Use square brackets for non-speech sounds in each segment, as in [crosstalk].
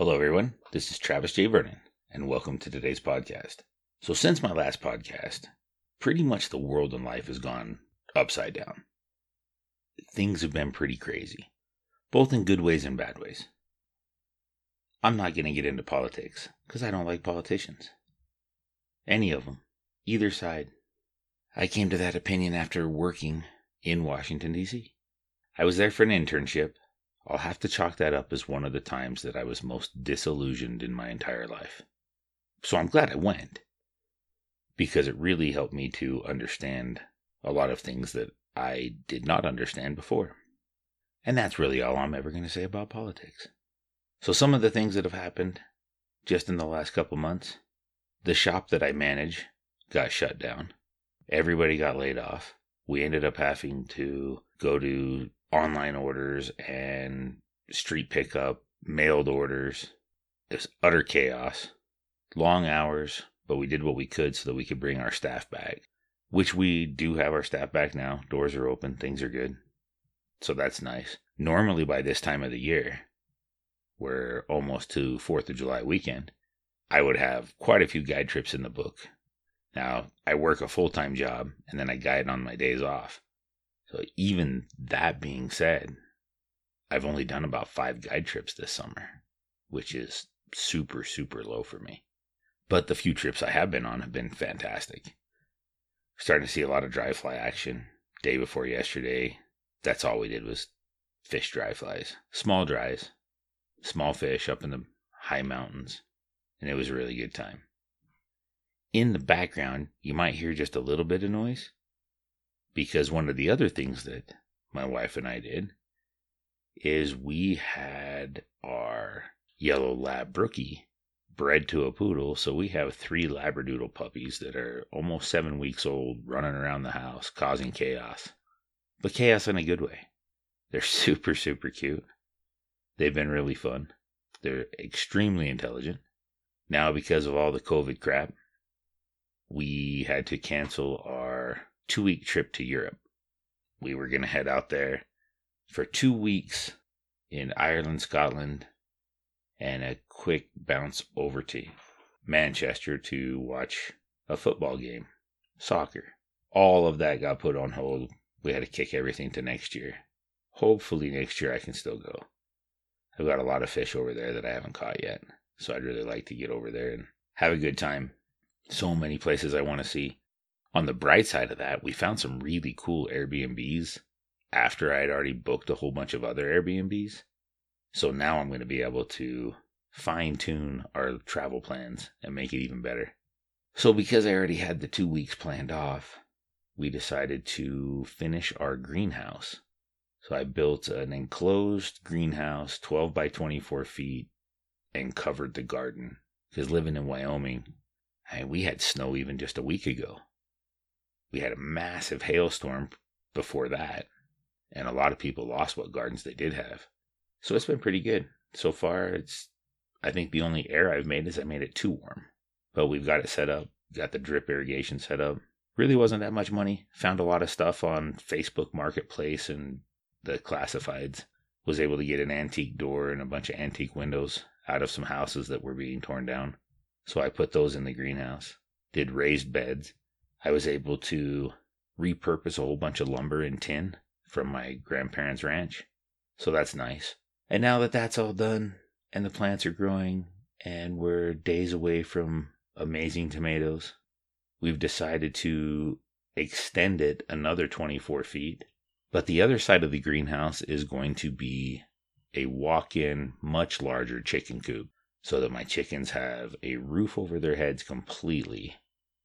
Hello, everyone. This is Travis J. Vernon, and welcome to today's podcast. So, since my last podcast, pretty much the world and life has gone upside down. Things have been pretty crazy, both in good ways and bad ways. I'm not going to get into politics because I don't like politicians. Any of them, either side. I came to that opinion after working in Washington, D.C. I was there for an internship. I'll have to chalk that up as one of the times that I was most disillusioned in my entire life. So I'm glad I went because it really helped me to understand a lot of things that I did not understand before. And that's really all I'm ever going to say about politics. So, some of the things that have happened just in the last couple months the shop that I manage got shut down, everybody got laid off. We ended up having to go to online orders and street pickup, mailed orders. It was utter chaos, long hours, but we did what we could so that we could bring our staff back, which we do have our staff back now. Doors are open, things are good. So that's nice. Normally, by this time of the year, we're almost to 4th of July weekend, I would have quite a few guide trips in the book. Now, I work a full time job and then I guide on my days off. So, even that being said, I've only done about five guide trips this summer, which is super, super low for me. But the few trips I have been on have been fantastic. Starting to see a lot of dry fly action. Day before yesterday, that's all we did was fish dry flies. Small dries, small fish up in the high mountains, and it was a really good time. In the background, you might hear just a little bit of noise because one of the other things that my wife and I did is we had our yellow lab brookie bred to a poodle. So we have three labradoodle puppies that are almost seven weeks old running around the house causing chaos, but chaos in a good way. They're [laughs] super, super cute. They've been really fun. They're extremely intelligent. Now, because of all the COVID crap, we had to cancel our two week trip to Europe. We were going to head out there for two weeks in Ireland, Scotland, and a quick bounce over to Manchester to watch a football game, soccer. All of that got put on hold. We had to kick everything to next year. Hopefully, next year I can still go. I've got a lot of fish over there that I haven't caught yet. So I'd really like to get over there and have a good time. So many places I want to see. On the bright side of that, we found some really cool Airbnbs after I had already booked a whole bunch of other Airbnbs. So now I'm going to be able to fine tune our travel plans and make it even better. So because I already had the two weeks planned off, we decided to finish our greenhouse so I built an enclosed greenhouse, 12 by 24 feet, and covered the garden. Because living in Wyoming, I we had snow even just a week ago. We had a massive hailstorm before that, and a lot of people lost what gardens they did have. So it's been pretty good. So far, it's, I think the only error I've made is I made it too warm. But we've got it set up, got the drip irrigation set up. Really wasn't that much money. Found a lot of stuff on Facebook Marketplace and the classifieds, was able to get an antique door and a bunch of antique windows out of some houses that were being torn down. So I put those in the greenhouse, did raised beds. I was able to repurpose a whole bunch of lumber and tin from my grandparents' ranch. So that's nice. And now that that's all done and the plants are growing and we're days away from amazing tomatoes, we've decided to extend it another 24 feet but the other side of the greenhouse is going to be a walk in, much larger chicken coop so that my chickens have a roof over their heads completely.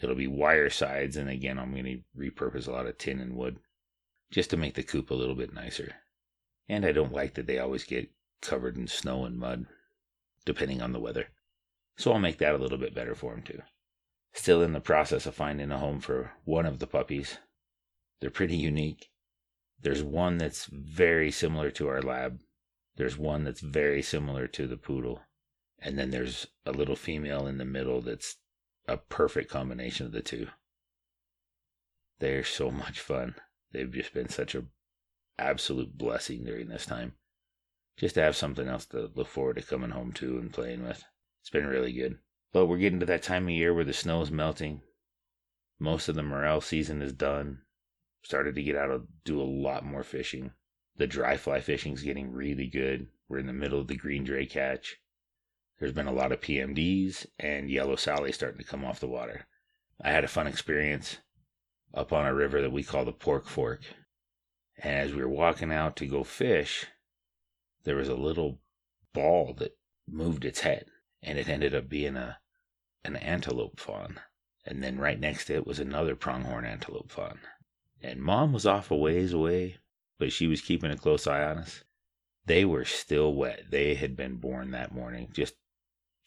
It'll be wire sides, and again, I'm going to repurpose a lot of tin and wood just to make the coop a little bit nicer. And I don't like that they always get covered in snow and mud, depending on the weather. So I'll make that a little bit better for them too. Still in the process of finding a home for one of the puppies. They're pretty unique. There's one that's very similar to our lab. There's one that's very similar to the poodle. And then there's a little female in the middle that's a perfect combination of the two. They're so much fun. They've just been such a absolute blessing during this time. just to have something else to look forward to coming home to and playing with. It's been really good. But we're getting to that time of year where the snow is melting. Most of the morel season is done. Started to get out and do a lot more fishing. The dry fly fishing's getting really good. We're in the middle of the green drake hatch. There's been a lot of PMDs and yellow Sally starting to come off the water. I had a fun experience up on a river that we call the Pork Fork. And as we were walking out to go fish, there was a little ball that moved its head, and it ended up being a an antelope fawn. And then right next to it was another pronghorn antelope fawn. And mom was off a ways away, but she was keeping a close eye on us. They were still wet. They had been born that morning. Just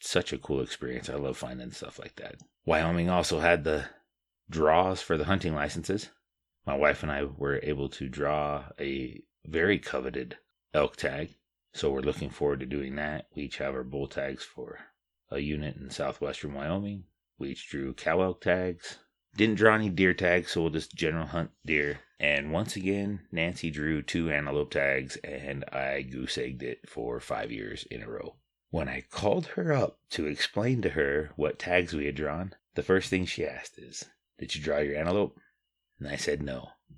such a cool experience. I love finding stuff like that. Wyoming also had the draws for the hunting licenses. My wife and I were able to draw a very coveted elk tag. So we're looking forward to doing that. We each have our bull tags for a unit in southwestern Wyoming. We each drew cow elk tags. Didn't draw any deer tags, so we'll just general hunt deer. And once again, Nancy drew two antelope tags, and I goose egged it for five years in a row. When I called her up to explain to her what tags we had drawn, the first thing she asked is, Did you draw your antelope? And I said no. I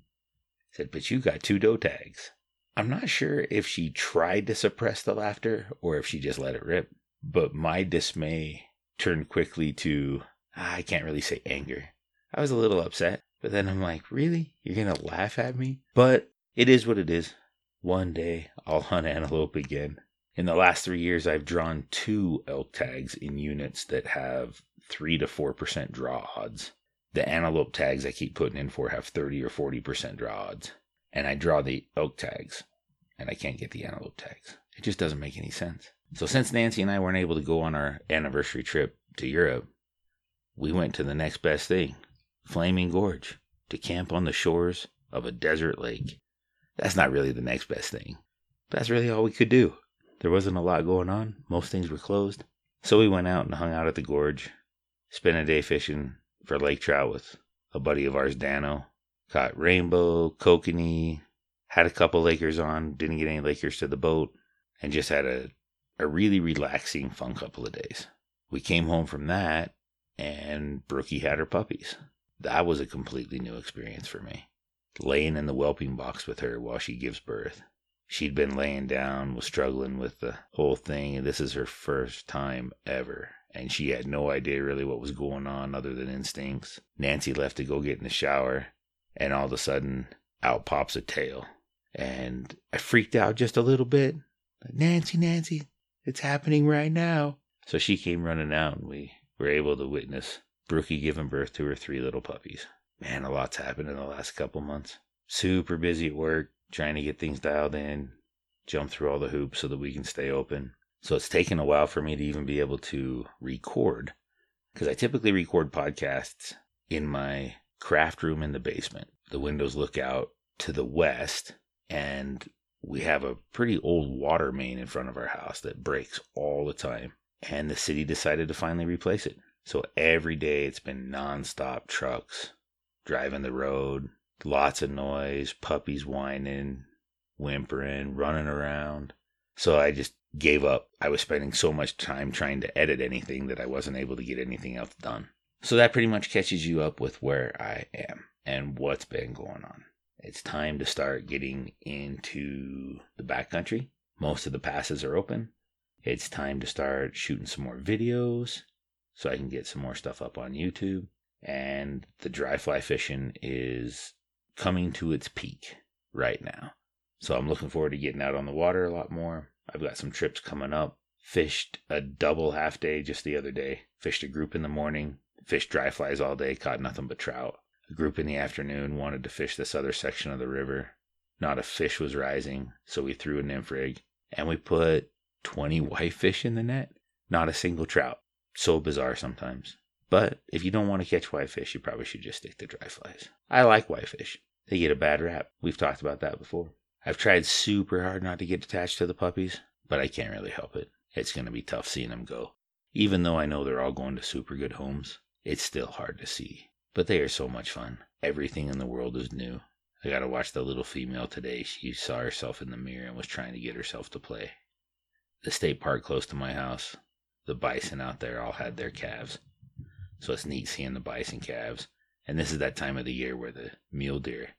said, But you got two doe tags. I'm not sure if she tried to suppress the laughter or if she just let it rip, but my dismay turned quickly to I can't really say anger. I was a little upset, but then I'm like, really? You're going to laugh at me? But it is what it is. One day I'll hunt antelope again. In the last three years, I've drawn two elk tags in units that have 3 to 4% draw odds. The antelope tags I keep putting in for have 30 or 40% draw odds and I draw the elk tags and I can't get the antelope tags. It just doesn't make any sense. So since Nancy and I weren't able to go on our anniversary trip to Europe, we went to the next best thing, Flaming Gorge, to camp on the shores of a desert lake. That's not really the next best thing. but That's really all we could do. There wasn't a lot going on. Most things were closed. So we went out and hung out at the gorge, spent a day fishing for lake trout with a buddy of ours, Dano, Caught rainbow, kokanee, had a couple Lakers on, didn't get any Lakers to the boat, and just had a, a really relaxing, fun couple of days. We came home from that, and Brookie had her puppies. That was a completely new experience for me. Laying in the whelping box with her while she gives birth. She'd been laying down, was struggling with the whole thing, and this is her first time ever. And she had no idea really what was going on other than instincts. Nancy left to go get in the shower and all of a sudden out pops a tail. And I freaked out just a little bit. Nancy, Nancy, it's happening right now. So she came running out, and we were able to witness Brookie giving birth to her three little puppies. Man, a lot's happened in the last couple months. Super busy at work, trying to get things dialed in, jump through all the hoops so that we can stay open. So it's taken a while for me to even be able to record because I typically record podcasts in my craft room in the basement. The windows look out to the west, and we have a pretty old water main in front of our house that breaks all the time. And the city decided to finally replace it. So every day it's been nonstop trucks driving the road, lots of noise, puppies whining, whimpering, running around. So I just gave up. I was spending so much time trying to edit anything that I wasn't able to get anything else done. So that pretty much catches you up with where I am and what's been going on. It's time to start getting into the backcountry. Most of the passes are open. It's time to start shooting some more videos so I can get some more stuff up on YouTube. And the dry fly fishing is coming to its peak right now. So I'm looking forward to getting out on the water a lot more. I've got some trips coming up. Fished a double half day just the other day. Fished a group in the morning, fished dry flies all day, caught nothing but trout. A group in the afternoon wanted to fish this other section of the river. Not a fish was rising, so we threw a nymph rig and we put 20 whitefish in the net. Not a single trout. So bizarre sometimes. But if you don't want to catch whitefish, you probably should just stick to dry flies. I like whitefish. They get a bad rap. We've talked about that before. I've tried super hard not to get attached to the puppies, but I can't really help it. It's going to be tough seeing them go. Even though I know they're all going to super good homes, it's still hard to see. But they are so much fun. Everything in the world is new. I gotta watch the little female today. She saw herself in the mirror and was trying to get herself to play. the state park close to my house, the bison out there all had their calves. So it's neat seeing the bison calves. And this is that time of the year where the mule deer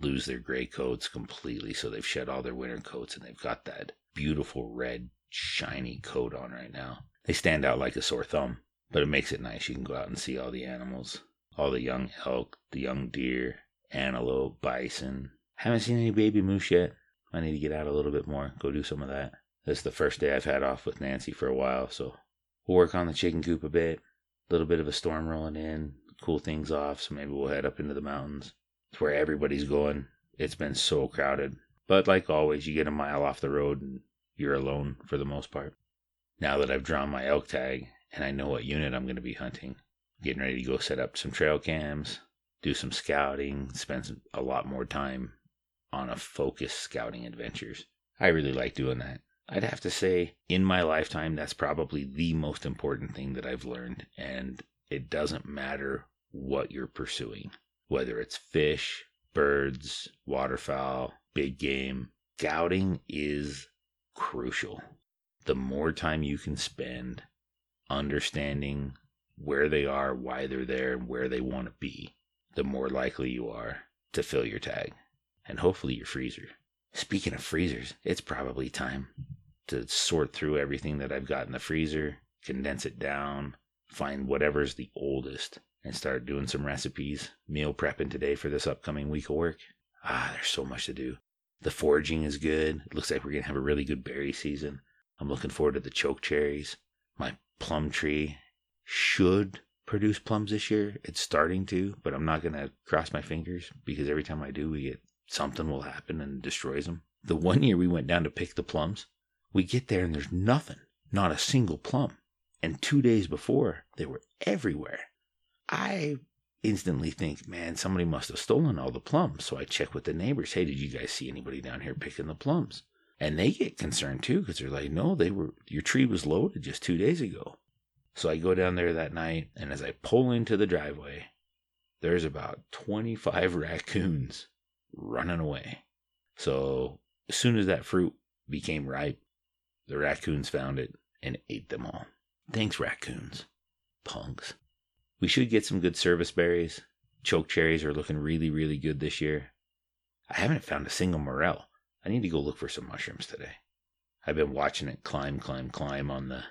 lose their gray coats completely. So they've shed all their winter coats and they've got that beautiful red, shiny coat on right now. They stand out like a sore thumb, but it makes it nice. You can go out and see all the animals, all the young elk, the young deer, antelope, bison. Haven't seen any baby moose yet. I need to get out a little bit more, go do some of that. This is the first day I've had off with Nancy for a while, so we'll work on the chicken coop a bit. Little bit of a storm rolling in, cool things off, so maybe we'll head up into the mountains. It's where everybody's going. It's been so crowded. But like always, you get a mile off the road and you're alone for the most part. Now that I've drawn my elk tag and I know what unit I'm going to be hunting, getting ready to go set up some trail cams, do some scouting, spend a lot more time on a focused scouting adventures. I really like doing that. I'd have to say, in my lifetime, that's probably the most important thing that I've learned. And it doesn't matter what you're pursuing, whether it's fish, birds, waterfowl, big game. Scouting is crucial the more time you can spend understanding where they are, why they're there, and where they want to be, the more likely you are to fill your tag and hopefully your freezer. Speaking of freezers, it's probably time to sort through everything that I've got in the freezer, condense it down, find whatever's the oldest, and start doing some recipes, meal prepping today for this upcoming week of work. Ah, there's so much to do. The foraging is good. It looks like we're going to have a really good berry season. I'm looking forward to the choke cherries. My plum tree should produce plums this year. It's starting to, but I'm not going to cross my fingers because every time I do, we get something will happen and destroys them. The one year we went down to pick the plums, we get there and there's nothing, not a single plum. And two days before, they were everywhere. I instantly think, man, somebody must have stolen all the plums. So I check with the neighbors. Hey, did you guys see anybody down here picking the plums? And they get concerned too because they're like, no, they were, your tree was loaded just two days ago. So I go down there that night, and as I pull into the driveway, there's about 25 [laughs] raccoons running away. So as soon as that fruit became ripe, the raccoons found it and ate them all. Thanks, raccoons. Punks. We should get some good service berries. Choke cherries are looking really, really good this year. I haven't found a single morel. I need to go look for some mushrooms today. I've been watching it climb, climb, climb on the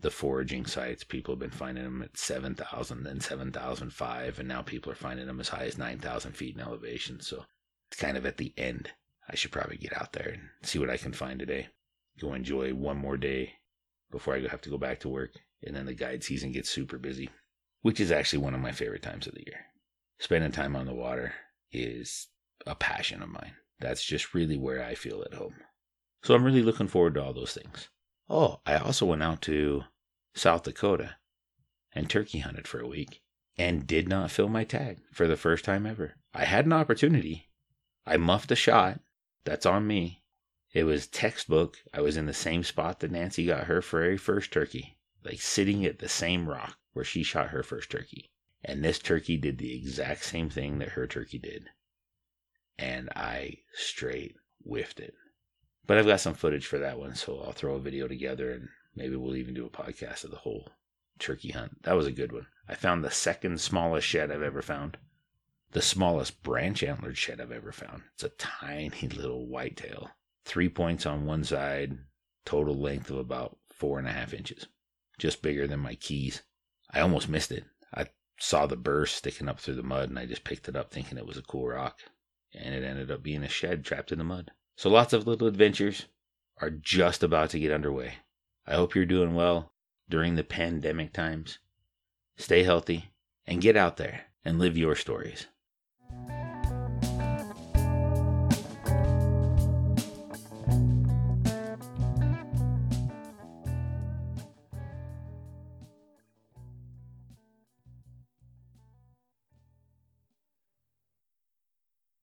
the foraging sites. People have been finding them at 7,000, then 7,005, and now people are finding them as high as 9,000 feet in elevation. So it's kind of at the end. I should probably get out there and see what I can find today. Go enjoy one more day before I have to go back to work. And then the guide season gets super busy, which is actually one of my favorite times of the year. Spending time on the water is a passion of mine. That's just really where I feel at home. So I'm really looking forward to all those things. Oh, I also went out to South Dakota and turkey hunted for a week and did not fill my tag for the first time ever. I had an opportunity. I muffed a shot. That's on me. It was textbook. I was in the same spot that Nancy got her very first turkey, like sitting at the same rock where she shot her first turkey. And this turkey did the exact same thing that her turkey did and I straight whiffed it. But I've got some footage for that one, so I'll throw a video together and maybe we'll even do a podcast of the whole turkey hunt. That was a good one. I found the second smallest shed I've ever found. The smallest branch antlered shed I've ever found. It's a tiny little whitetail. Three points on one side, total length of about four and a half inches. Just bigger than my keys. I almost missed it. I saw the burr sticking up through the mud and I just picked it up thinking it was a cool rock and it ended up being a shed trapped in the mud. So lots of little adventures are just about to get underway. I hope you're doing well during the pandemic times. Stay healthy and get out there and live your stories.